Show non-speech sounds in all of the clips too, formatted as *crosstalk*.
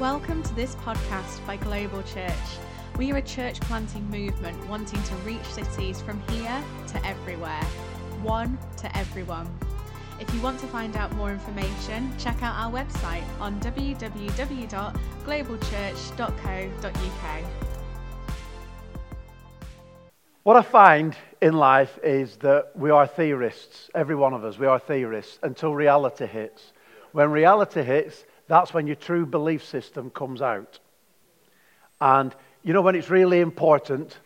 Welcome to this podcast by Global Church. We are a church planting movement wanting to reach cities from here to everywhere, one to everyone. If you want to find out more information, check out our website on www.globalchurch.co.uk. What I find in life is that we are theorists, every one of us, we are theorists until reality hits. When reality hits, that's when your true belief system comes out. And you know, when it's really important,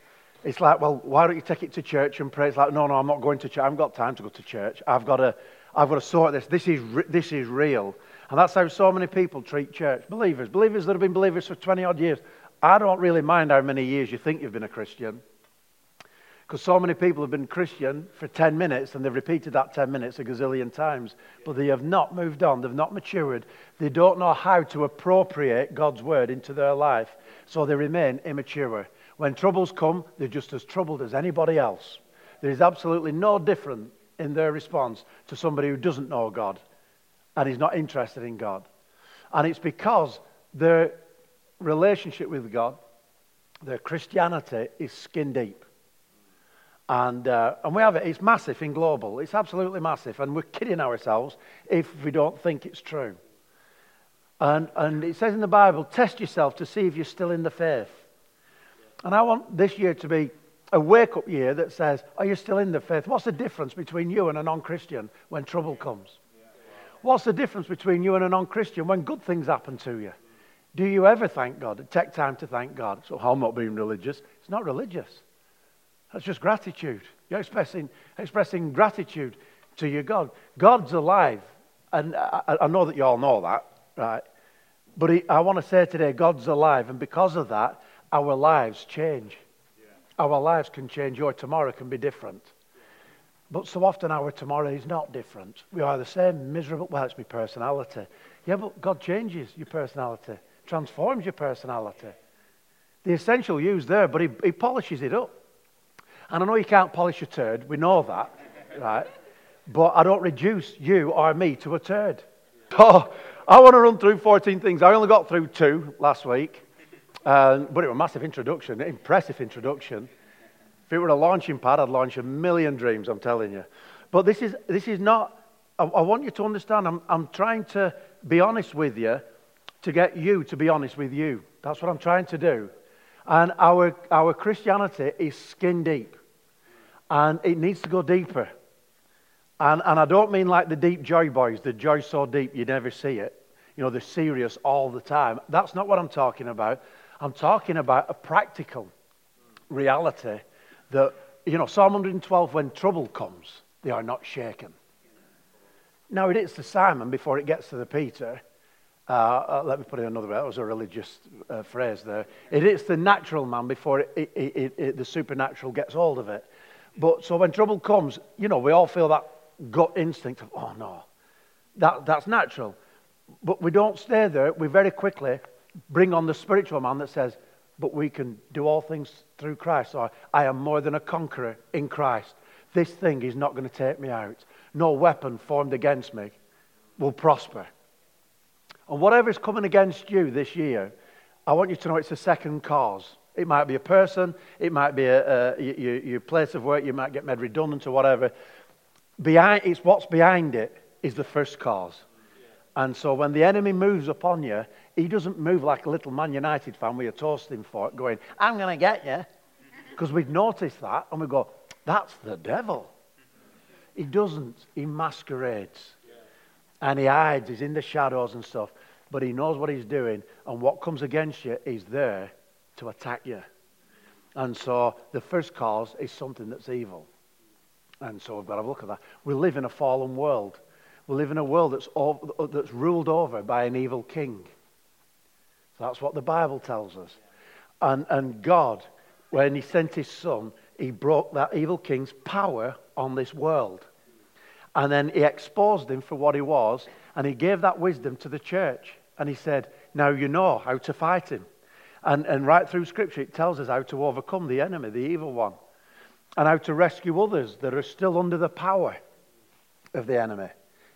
it's like, well, why don't you take it to church and pray? It's like, no, no, I'm not going to church. I haven't got time to go to church. I've got to, I've got to sort this. This is, this is real. And that's how so many people treat church. Believers, believers that have been believers for 20 odd years. I don't really mind how many years you think you've been a Christian. Because so many people have been Christian for 10 minutes and they've repeated that 10 minutes a gazillion times, but they have not moved on, they've not matured, they don't know how to appropriate God's word into their life, so they remain immature. When troubles come, they're just as troubled as anybody else. There is absolutely no different in their response to somebody who doesn't know God and is not interested in God. And it's because their relationship with God, their Christianity, is skin deep. And, uh, and we have it, it's massive in global. It's absolutely massive. And we're kidding ourselves if we don't think it's true. And, and it says in the Bible, test yourself to see if you're still in the faith. And I want this year to be a wake up year that says, Are you still in the faith? What's the difference between you and a non Christian when trouble comes? What's the difference between you and a non Christian when good things happen to you? Do you ever thank God? Take time to thank God. So I'm not being religious. It's not religious. That's just gratitude. You're expressing, expressing gratitude to your God. God's alive. And I, I know that you all know that, right? But he, I want to say today, God's alive. And because of that, our lives change. Yeah. Our lives can change. Your tomorrow can be different. But so often our tomorrow is not different. We are the same miserable. Well, it's my personality. Yeah, but God changes your personality, transforms your personality. The essential you's there, but he, he polishes it up. And I know you can't polish a turd, we know that, right? But I don't reduce you or me to a turd. So I want to run through 14 things. I only got through two last week, uh, but it was a massive introduction, impressive introduction. If it were a launching pad, I'd launch a million dreams, I'm telling you. But this is, this is not, I, I want you to understand, I'm, I'm trying to be honest with you to get you to be honest with you. That's what I'm trying to do. And our, our Christianity is skin deep and it needs to go deeper. And, and I don't mean like the deep joy boys, the joy so deep you never see it. You know, they're serious all the time. That's not what I'm talking about. I'm talking about a practical reality that, you know, Psalm 112, when trouble comes, they are not shaken. Now, it is to Simon before it gets to the Peter. Uh, uh, let me put it another way. That was a religious uh, phrase there. It is the natural man before it, it, it, the supernatural gets hold of it. But so when trouble comes, you know, we all feel that gut instinct of, oh no, that, that's natural. But we don't stay there. We very quickly bring on the spiritual man that says, but we can do all things through Christ. Or I am more than a conqueror in Christ. This thing is not going to take me out. No weapon formed against me will prosper. And whatever is coming against you this year, I want you to know it's a second cause. It might be a person, it might be a, a, your, your place of work, you might get made redundant or whatever. Behind, it's what's behind it is the first cause. And so when the enemy moves upon you, he doesn't move like a little Man United fan with a toasting fork going, I'm going to get you. Because we've noticed that and we go, that's the devil. He doesn't. He masquerades. And he hides. He's in the shadows and stuff. But he knows what he's doing. And what comes against you is there to attack you. And so the first cause is something that's evil. And so we've got to look at that. We live in a fallen world. We live in a world that's, over, that's ruled over by an evil king. So that's what the Bible tells us. And, and God, when He sent His Son, He broke that evil king's power on this world. And then He exposed him for what he was, and He gave that wisdom to the church. And He said, Now you know how to fight him. And, and right through Scripture, it tells us how to overcome the enemy, the evil one, and how to rescue others that are still under the power of the enemy.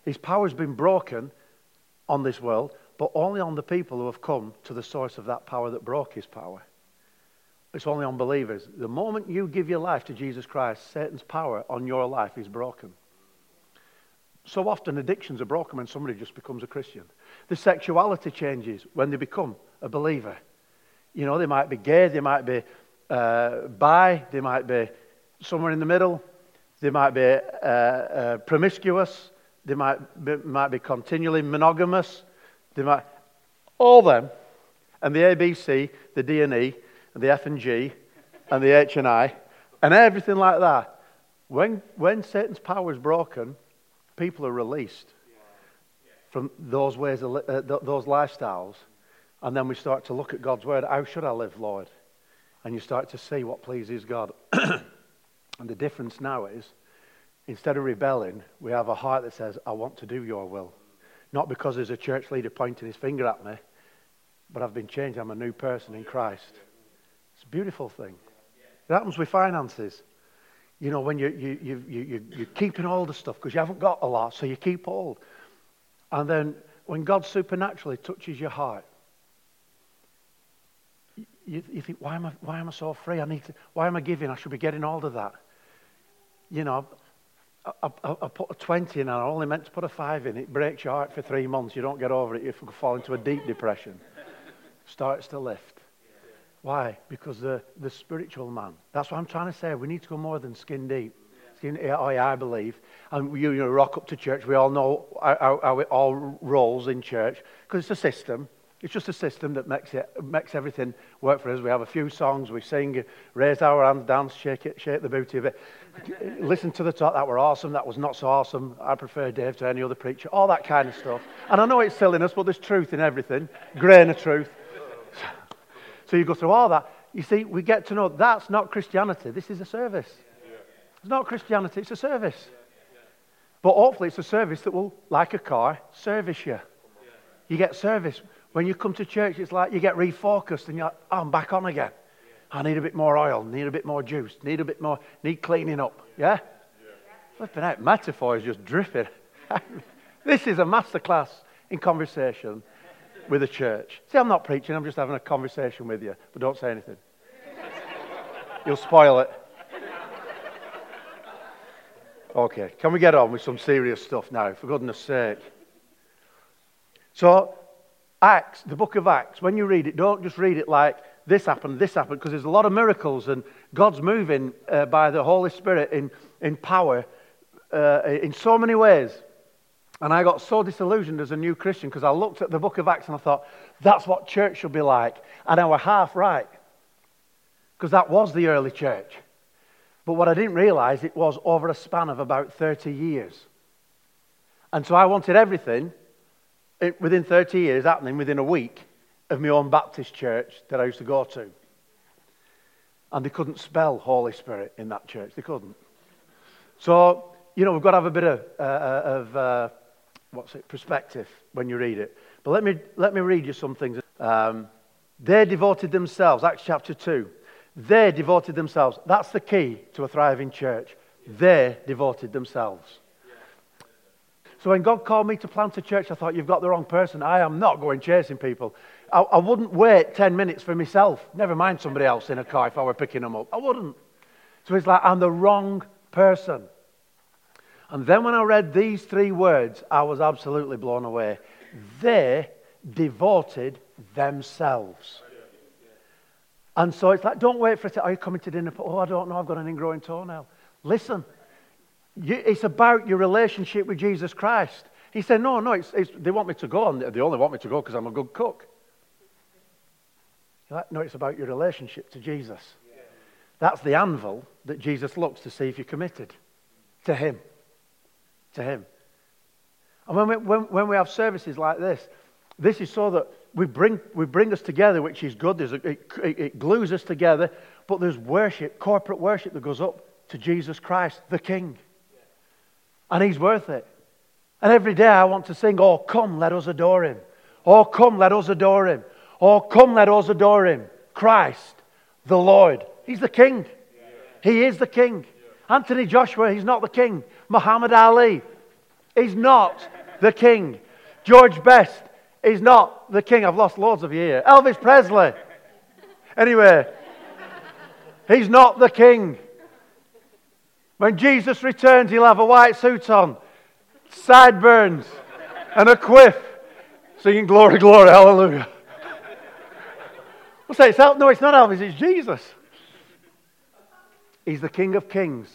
His power's been broken on this world, but only on the people who have come to the source of that power that broke his power. It's only on believers. The moment you give your life to Jesus Christ, Satan's power on your life is broken. So often addictions are broken when somebody just becomes a Christian. The sexuality changes when they become a believer. You know, they might be gay, they might be uh, bi, they might be somewhere in the middle, they might be uh, uh, promiscuous, they might be, might be continually monogamous, they might, all them, and the ABC, the D and E, and the F and G, and the H and I, and everything like that. When, when Satan's power is broken, people are released from those ways, of, uh, those lifestyles, and then we start to look at God's word. How should I live, Lord? And you start to see what pleases God. *clears throat* and the difference now is, instead of rebelling, we have a heart that says, I want to do your will. Not because there's a church leader pointing his finger at me, but I've been changed. I'm a new person in Christ. It's a beautiful thing. It happens with finances. You know, when you, you, you, you, you're keeping all the stuff because you haven't got a lot, so you keep all. And then when God supernaturally touches your heart, you, you think, why am, I, why am I so free? I need to, why am I giving? I should be getting all of that. You know, I, I, I, put a 20 in and I only meant to put a 5 in. It breaks your heart for three months. You don't get over it. You fall into a deep depression. Starts to lift. Why? Because the, the spiritual man. That's what I'm trying to say. We need to go more than skin deep. Skin, oh, yeah, I believe. And you, you rock up to church. We all know how, how it all in church because it's a system. It's just a system that makes, it, makes everything work for us. We have a few songs, we sing, raise our hands, dance, shake it, shake the booty of it. Listen to the talk, that were awesome, that was not so awesome. I prefer Dave to any other preacher, all that kind of stuff. And I know it's silliness, but there's truth in everything, grain of truth. So you go through all that. You see, we get to know that's not Christianity. This is a service. It's not Christianity, it's a service. But hopefully, it's a service that will, like a car, service you. You get service. When you come to church, it's like you get refocused and you're like, oh, I'm back on again. I need a bit more oil, need a bit more juice, need a bit more, need cleaning up. Yeah? Flipping out, metaphor is just dripping. *laughs* this is a masterclass in conversation with a church. See, I'm not preaching, I'm just having a conversation with you, but don't say anything. You'll spoil it. Okay, can we get on with some serious stuff now, for goodness sake? So, Acts, the book of Acts, when you read it, don't just read it like this happened, this happened, because there's a lot of miracles and God's moving uh, by the Holy Spirit in, in power uh, in so many ways. And I got so disillusioned as a new Christian because I looked at the book of Acts and I thought, that's what church should be like. And I was half right because that was the early church. But what I didn't realize, it was over a span of about 30 years. And so I wanted everything within 30 years happening within a week of my own Baptist church that I used to go to. And they couldn't spell Holy Spirit in that church. They couldn't. So, you know, we've got to have a bit of, uh, uh of uh, what's it, perspective when you read it. But let me, let me read you some things. Um, they devoted themselves, Acts chapter 2. They devoted themselves. That's the key to a thriving church. They devoted themselves. So when God called me to plant a church, I thought, you've got the wrong person. I am not going chasing people. I, I wouldn't wait 10 minutes for myself, never mind somebody else in a car if I were picking them up. I wouldn't. So it's like, I'm the wrong person. And then when I read these three words, I was absolutely blown away. They devoted themselves. And so it's like, don't wait for it. Are you coming to dinner? Oh, I don't know. I've got an ingrowing toenail. Listen, you, it's about your relationship with Jesus Christ. He said, no, no, it's, it's, they want me to go, and they only want me to go because I'm a good cook. Like, no, it's about your relationship to Jesus. That's the anvil that Jesus looks to see if you're committed to Him to Him. And when we, when, when we have services like this, this is so that we bring, we bring us together, which is good. A, it, it, it glues us together, but there's worship, corporate worship that goes up to Jesus Christ, the King. And He's worth it. And every day I want to sing, Oh, come, let us adore Him. Oh, come, let us adore Him. Oh, come, let us adore Him. Christ, the Lord. He's the King. He is the King. Anthony Joshua, he's not the king. Muhammad Ali, he's not the king. George Best He's not the king. I've lost loads of you here. Elvis Presley. Anyway, he's not the king. When Jesus returns, he'll have a white suit on, sideburns, and a quiff, singing glory, glory, hallelujah. We'll say, it's El- no, it's not Elvis, it's Jesus. He's the King of Kings.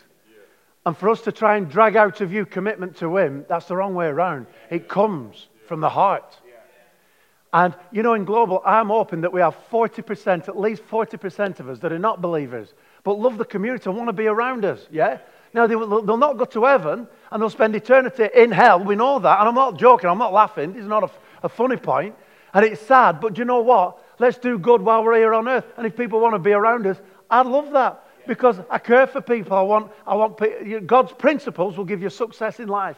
And for us to try and drag out of you commitment to Him, that's the wrong way around. It comes from the heart. And, you know, in global, I'm hoping that we have 40%, at least 40% of us that are not believers, but love the community and want to be around us, yeah? Now, they will, they'll not go to heaven and they'll spend eternity in hell. We know that. And I'm not joking, I'm not laughing. This is not a, a funny point. And it's sad, but do you know what? Let's do good while we're here on earth. And if people want to be around us, I'd love that because I care for people. I want, I want God's principles will give you success in life.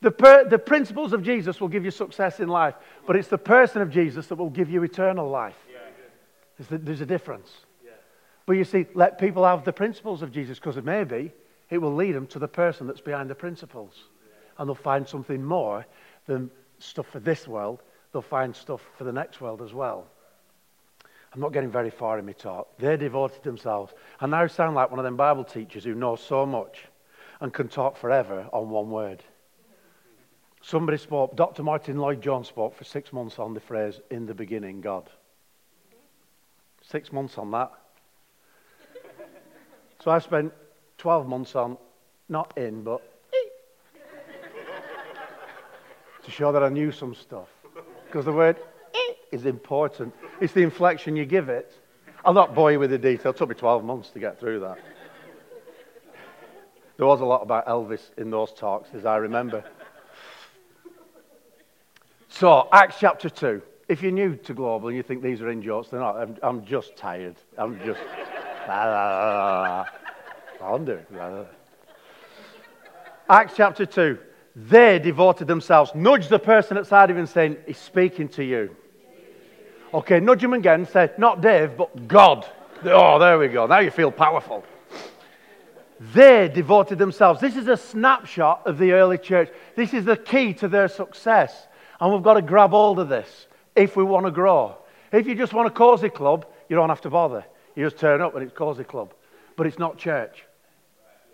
The, per, the principles of Jesus will give you success in life, but it's the person of Jesus that will give you eternal life. There's, the, there's a difference. But you see, let people have the principles of Jesus because maybe it will lead them to the person that's behind the principles. And they'll find something more than stuff for this world, they'll find stuff for the next world as well. I'm not getting very far in my talk. They devoted themselves. I now sound like one of them Bible teachers who knows so much and can talk forever on one word. Somebody spoke, Dr. Martyn Lloyd-Jones spoke for six months on the phrase, in the beginning, God. Six months on that. So I spent 12 months on, not in, but to show that I knew some stuff. Because the word is important. It's the inflection you give it. I'll not bore you with the detail. It took me 12 months to get through that. There was a lot about Elvis in those talks, as I remember. So, Acts chapter 2. If you're new to Global and you think these are in jokes, they're not. I'm, I'm just tired. I'm just. I'm. *laughs* Acts chapter 2. They devoted themselves. Nudge the person outside of and saying, He's speaking to you. Okay, nudge him again. Say, not Dave, but God. Oh, there we go. Now you feel powerful. They devoted themselves. This is a snapshot of the early church. This is the key to their success. And we've got to grab hold of this if we want to grow. If you just want a cozy club, you don't have to bother. You just turn up and it's cozy club. But it's not church.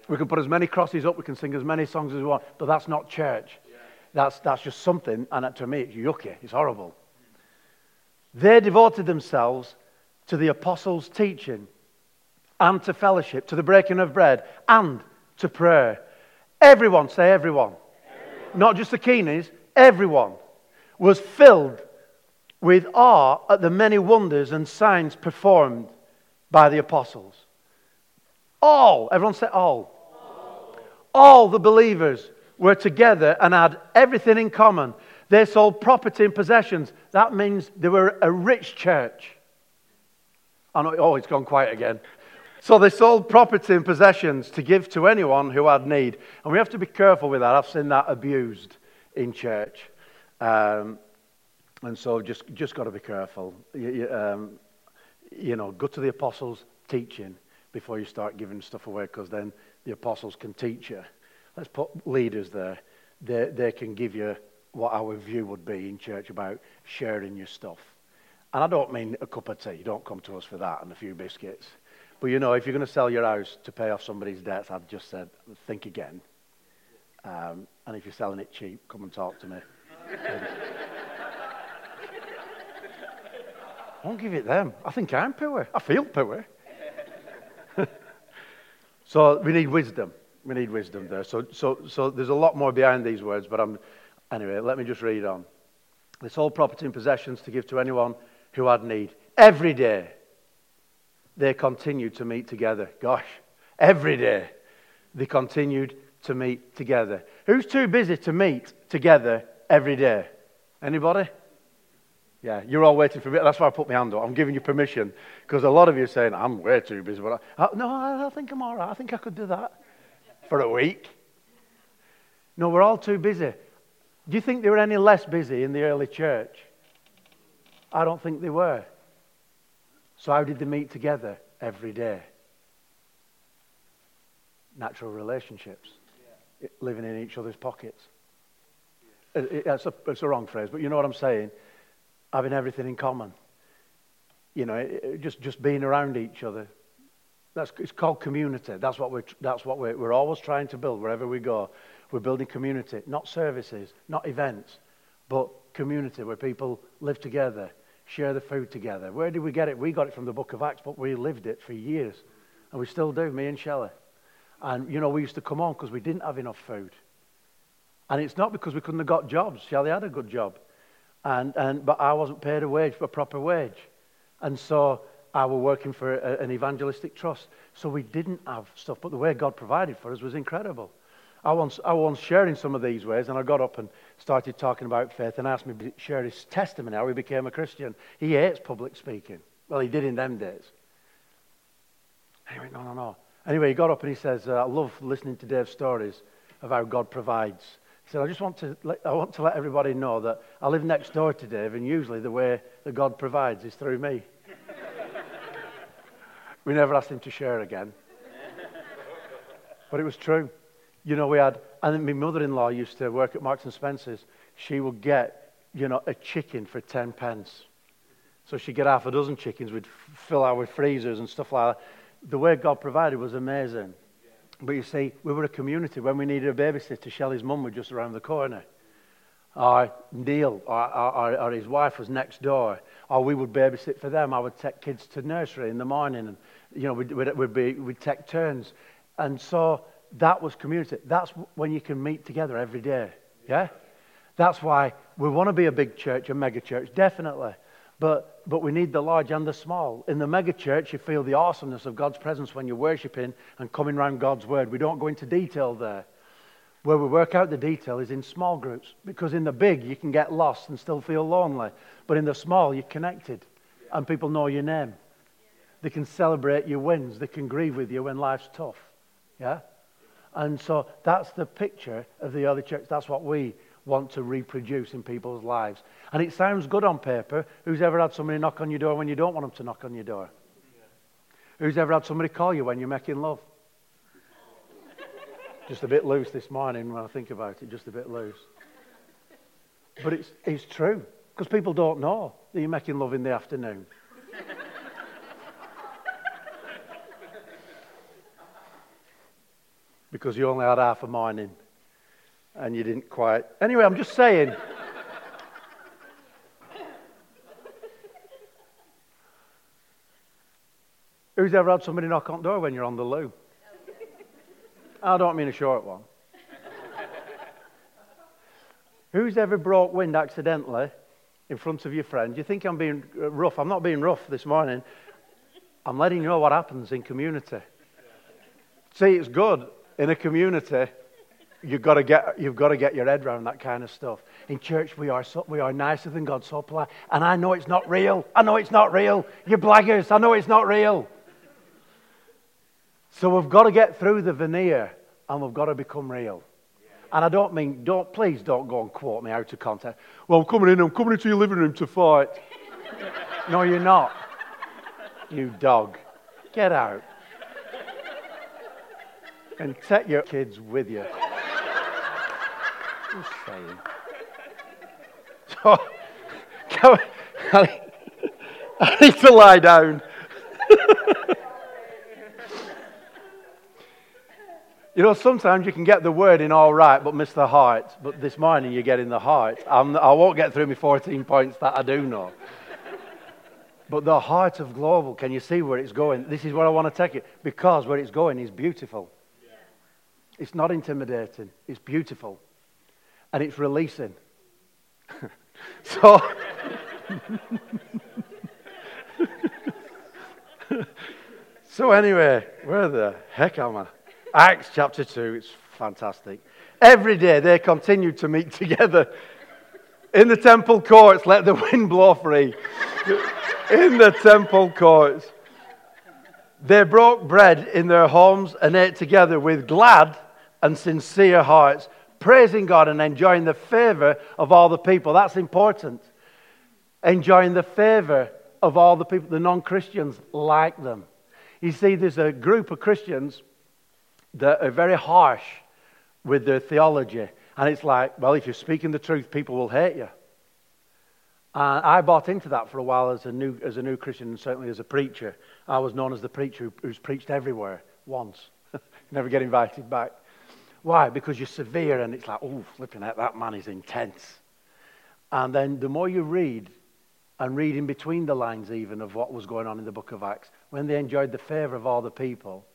We can put as many crosses up, we can sing as many songs as we want, but that's not church. That's, that's just something, and to me, it's yucky. It's horrible. They devoted themselves to the apostles' teaching and to fellowship, to the breaking of bread, and to prayer. Everyone, say everyone. everyone. Not just the Keenies, everyone was filled with awe at the many wonders and signs performed by the apostles. All, everyone say all. All, the believers were together and had everything in common. They sold property and possessions. That means they were a rich church. I know, oh, it's gone quiet again. So they sold property and possessions to give to anyone who had need. And we have to be careful with that. I've seen that abused in church. Um, and so just, just got to be careful. You, um, you know, go to the apostles' teaching before you start giving stuff away because then the apostles can teach you. Let's put leaders there. They, they can give you what our view would be in church about sharing your stuff. And I don't mean a cup of tea. You Don't come to us for that and a few biscuits. But you know, if you're going to sell your house to pay off somebody's debts, I've just said, think again. Um, and if you're selling it cheap, come and talk to me. *laughs* I won't give it them. I think I'm poor. I feel poor. *laughs* so we need wisdom. We need wisdom there. So, so, so there's a lot more behind these words, but I'm, Anyway, let me just read on. They sold property and possessions to give to anyone who had need. Every day, they continued to meet together. Gosh, every day, they continued to meet together. Who's too busy to meet together every day? Anybody? Yeah, you're all waiting for me. That's why I put my hand up. I'm giving you permission because a lot of you are saying, I'm way too busy. But I, I, no, I, I think I'm all right. I think I could do that for a week. No, we're all too busy. Do you think they were any less busy in the early church? I don't think they were. So, how did they meet together every day? Natural relationships, living in each other's pockets. That's a, it's a wrong phrase, but you know what I'm saying? Having everything in common. You know, just, just being around each other. That's, it's called community. That's what, we're, that's what we're, we're always trying to build wherever we go. We're building community, not services, not events, but community where people live together, share the food together. Where did we get it? We got it from the book of Acts, but we lived it for years. And we still do, me and Shelley. And, you know, we used to come on because we didn't have enough food. And it's not because we couldn't have got jobs. Shelley had a good job. And, and, but I wasn't paid a wage, a proper wage. And so I was working for a, an evangelistic trust. So we didn't have stuff. But the way God provided for us was incredible. I was, I was sharing some of these ways, and I got up and started talking about faith and asked me to share his testimony, how he became a Christian. He hates public speaking. Well, he did in them days. Anyway, no, no, no. Anyway, he got up and he says, uh, I love listening to Dave's stories of how God provides. He said, I just want to let, I want to let everybody know that I live next door to Dave, and usually the way that God provides is through me. *laughs* we never asked him to share again. But it was true. You know, we had, and my mother-in-law used to work at Marks and Spencer's. She would get, you know, a chicken for 10 pence. So she'd get half a dozen chickens. We'd fill our freezers and stuff like that. The way God provided was amazing. But you see, we were a community. When we needed a babysitter, Shelley's mum was just around the corner. Or Neil or, or, or, his wife was next door. Or we would babysit for them. I would take kids to nursery in the morning. And, you know, we'd, we'd, we'd, be, we'd take turns. And so that was community. That's when you can meet together every day. Yeah? That's why we want to be a big church, a mega church, definitely. But, but we need the large and the small. In the mega church, you feel the awesomeness of God's presence when you're worshiping and coming around God's word. We don't go into detail there. Where we work out the detail is in small groups. Because in the big, you can get lost and still feel lonely. But in the small, you're connected. And people know your name. They can celebrate your wins. They can grieve with you when life's tough. Yeah? And so that's the picture of the early church. That's what we want to reproduce in people's lives. And it sounds good on paper. Who's ever had somebody knock on your door when you don't want them to knock on your door? Who's ever had somebody call you when you're making love? just a bit loose this morning when I think about it, just a bit loose. But it's, it's true because people don't know that you're making love in the afternoon. *laughs* because you only had half a morning and you didn't quite. Anyway, I'm just saying. Who's ever had somebody knock on the door when you're on the loo? I don't mean a short one. Who's ever broke wind accidentally in front of your friend? You think I'm being rough? I'm not being rough this morning. I'm letting you know what happens in community. See, it's good in a community, you've got to get, you've got to get your head around that kind of stuff. In church, we are, so, we are nicer than God, so polite. And I know it's not real. I know it's not real. You're blaggers. I know it's not real. So we've got to get through the veneer and we've got to become real. And I don't mean, don't, please don't go and quote me out of context. Well, I'm coming in, I'm coming into your living room to fight. no, you're not. You dog. Get out and take your kids with you. Just saying. So, I, I need to lie down. you know, sometimes you can get the word in all right, but miss the heart. But this morning you're getting the heart. I'm, I will not get through my 14 points that I do know. But the heart of global, can you see where it's going? This is where I want to take it because where it's going is beautiful. It's not intimidating, it's beautiful. And it's releasing. *laughs* so. *laughs* so, anyway, where the heck am I? Acts chapter 2, it's fantastic. Every day they continued to meet together in the temple courts. Let the wind blow free. in the temple courts. They broke bread in their homes and ate together with glad and sincere hearts, praising God and enjoying the favor of all the people. That's important. Enjoying the favor of all the people, the non Christians like them. You see, there's a group of Christians that are very harsh with their theology. And it's like, well, if you're speaking the truth, people will hate you. And I bought into that for a while as a new, as a new Christian and certainly as a preacher. I was known as the preacher who, who's preached everywhere once. *laughs* Never get invited back. Why? Because you're severe and it's like, oh, flipping out, that man is intense. And then the more you read, and read in between the lines even of what was going on in the book of Acts, when they enjoyed the favor of all the people,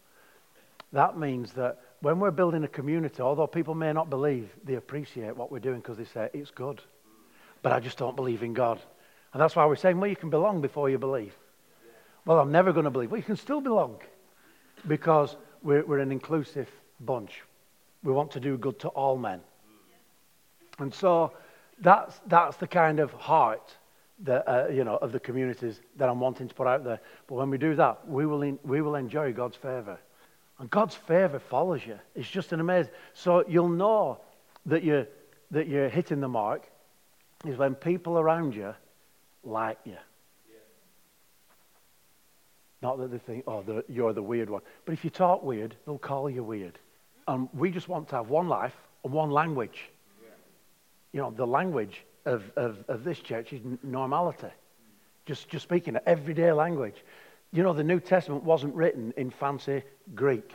that means that when we're building a community, although people may not believe, they appreciate what we're doing because they say, it's good. But I just don't believe in God. And that's why we're saying, well, you can belong before you believe. Well, I'm never going to believe. Well, you can still belong because we're, we're an inclusive bunch. We want to do good to all men. And so that's, that's the kind of heart that, uh, you know, of the communities that I'm wanting to put out there. But when we do that, we will, in, we will enjoy God's favor. And God's favor follows you. It's just an amazing. So you'll know that you're, that you're hitting the mark is when people around you like you. Not that they think, oh, the, you're the weird one. But if you talk weird, they'll call you weird. And we just want to have one life and one language. Yeah. You know, the language of, of, of this church is normality. Just, just speaking everyday language. You know, the New Testament wasn't written in fancy Greek,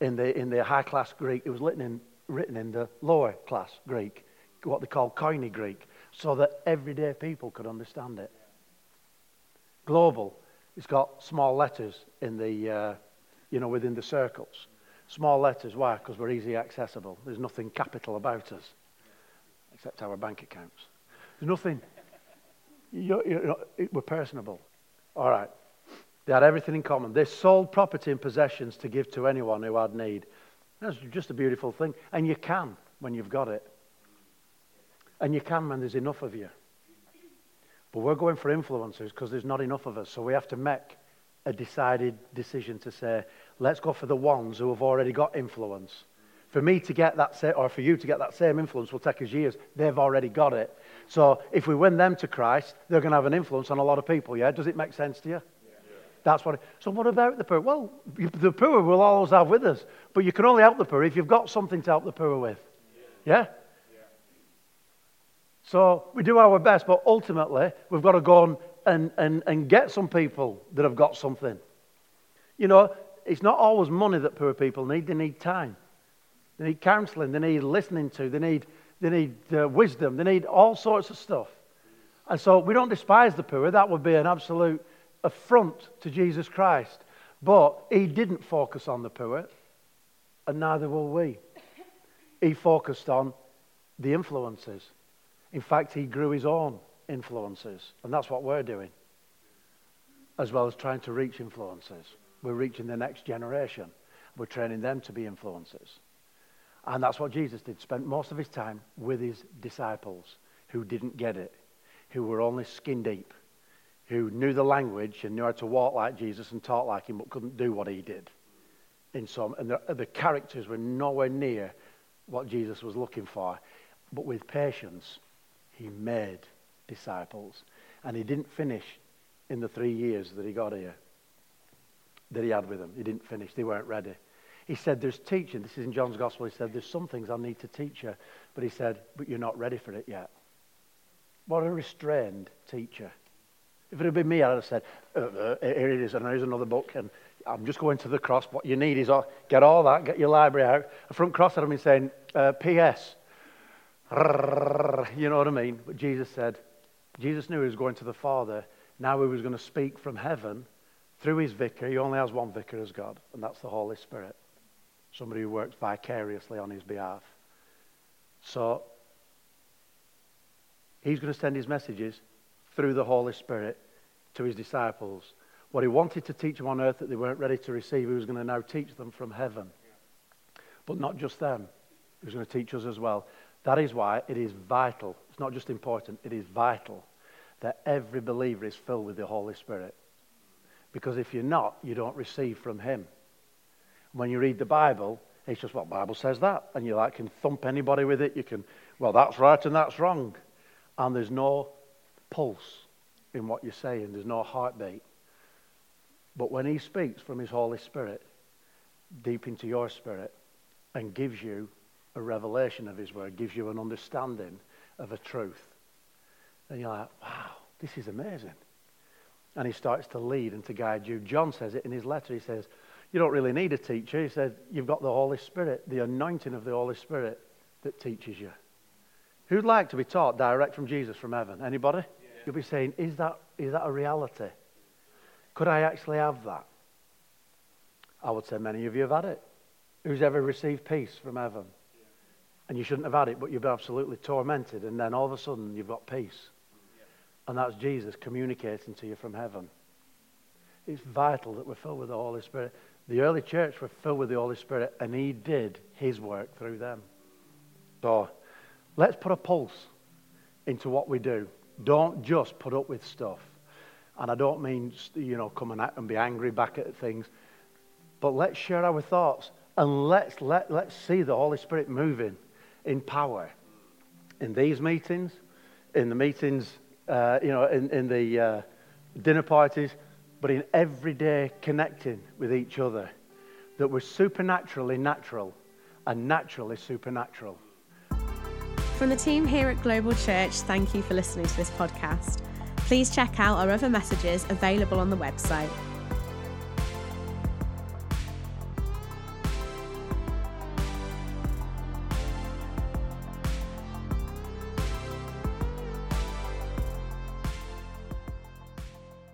in the, in the high class Greek. It was written in, written in the lower class Greek, what they call Koine Greek, so that everyday people could understand it. Global, it's got small letters in the, uh, you know, within the circles. Small letters, why? Because we're easily accessible. There's nothing capital about us, except our bank accounts. There's nothing. You're, you're, we're personable. All right. They had everything in common. They sold property and possessions to give to anyone who had need. That's just a beautiful thing. And you can when you've got it. And you can when there's enough of you. But we're going for influencers because there's not enough of us. So we have to make a decided decision to say, let's go for the ones who have already got influence. For me to get that, same, or for you to get that same influence will take us years. They've already got it. So if we win them to Christ, they're going to have an influence on a lot of people. Yeah, does it make sense to you? That's what. It, so what about the poor? Well, the poor we'll always have with us, but you can only help the poor if you've got something to help the poor with. Yeah. So we do our best, but ultimately we've got to go and, and, and get some people that have got something. You know, it's not always money that poor people need, they need time. They need counseling, they need listening to, they need, they need uh, wisdom, they need all sorts of stuff. And so we don't despise the poor. That would be an absolute affront to Jesus Christ. But he didn't focus on the poor, and neither will we. He focused on the influences. In fact, he grew his own influences, and that's what we're doing, as well as trying to reach influences. We're reaching the next generation. We're training them to be influencers. And that's what Jesus did. Spent most of his time with his disciples who didn't get it, who were only skin deep, who knew the language and knew how to walk like Jesus and talk like him, but couldn't do what he did. In some, and the, the characters were nowhere near what Jesus was looking for. But with patience, he made disciples. And he didn't finish in the three years that he got here, that he had with them. He didn't finish. They weren't ready. He said, There's teaching. This is in John's Gospel. He said, There's some things I need to teach you. But he said, But you're not ready for it yet. What a restrained teacher. If it had been me, I'd have said, uh, uh, Here it is, and here's another book, and I'm just going to the cross. What you need is all, get all that, get your library out. A front cross, I'd have been saying, uh, P.S. You know what I mean? But Jesus said, Jesus knew he was going to the Father. Now he was going to speak from heaven through his vicar. He only has one vicar as God, and that's the Holy Spirit. Somebody who works vicariously on his behalf. So he's going to send his messages through the Holy Spirit to his disciples. What he wanted to teach them on earth that they weren't ready to receive, he was going to now teach them from heaven. But not just them, he was going to teach us as well. That is why it is vital. It's not just important, it is vital that every believer is filled with the Holy Spirit. Because if you're not, you don't receive from Him. When you read the Bible, it's just, well, Bible says that. And you like can thump anybody with it. You can, well, that's right and that's wrong. And there's no pulse in what you're saying, there's no heartbeat. But when He speaks from His Holy Spirit deep into your spirit and gives you a revelation of His Word, gives you an understanding of a truth. And you're like, wow, this is amazing. And He starts to lead and to guide you. John says it in his letter. He says, You don't really need a teacher. He said, You've got the Holy Spirit, the anointing of the Holy Spirit that teaches you. Who'd like to be taught direct from Jesus from heaven? Anybody? Yeah. You'll be saying, is that, is that a reality? Could I actually have that? I would say many of you have had it. Who's ever received peace from heaven? And you shouldn't have had it, but you've been absolutely tormented, and then all of a sudden you've got peace. And that's Jesus communicating to you from heaven. It's vital that we're filled with the Holy Spirit. The early church were filled with the Holy Spirit, and He did His work through them. So let's put a pulse into what we do. Don't just put up with stuff. And I don't mean, you know, come and, and be angry back at things. But let's share our thoughts and let's, let, let's see the Holy Spirit moving in power in these meetings, in the meetings, uh, you know, in, in the uh, dinner parties, but in everyday connecting with each other. That we're supernaturally natural and naturally supernatural. From the team here at Global Church, thank you for listening to this podcast. Please check out our other messages available on the website